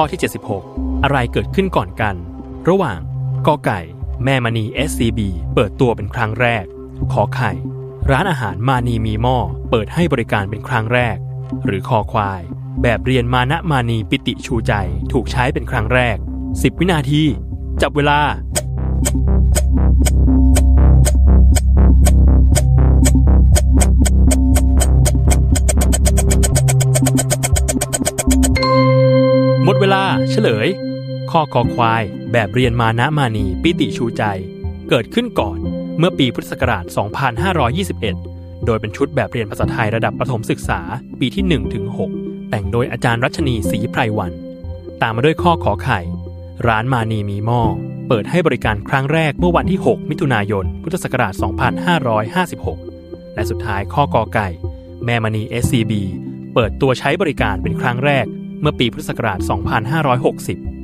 ข้อที่ 76 อะไรเกิดขึ้นก่อนกัน ระหว่างกอไก่ แม่มณี SCB เปิดตัวเป็นครั้งแรก ขอไข่ ร้านอาหารมานีมีหม้อเปิดให้บริการเป็นครั้งแรก หรือคอควาย แบบเรียนมานะมานีปิติชูใจถูกใช้เป็นครั้งแรก 10 วินาที จับเวลา มดเวลาเฉลย ข้อคอควาย แบบเรียนมานะมานีปิติชูใจ เกิดขึ้นก่อนเมื่อปีพุทธศักราช 2521 โดยเป็นชุดแบบเรียนภาษาไทยระดับประถมศึกษา ปีที่1ถึง6แต่งโดยอาจารย์รัชนีศรีไพรวัน ตามมาด้วยข้อขอไข่ ร้านมานีมีหม้อเปิดให้บริการครั้งแรกเมื่อวันที่ 6 มิถุนายน พุทธศักราช 2556 และสุดท้ายข้อกอไก่ แม่มณี SCB เปิดตัวใช้บริการเป็นครั้งแรก เมื่อปีพุทธศักราช 2560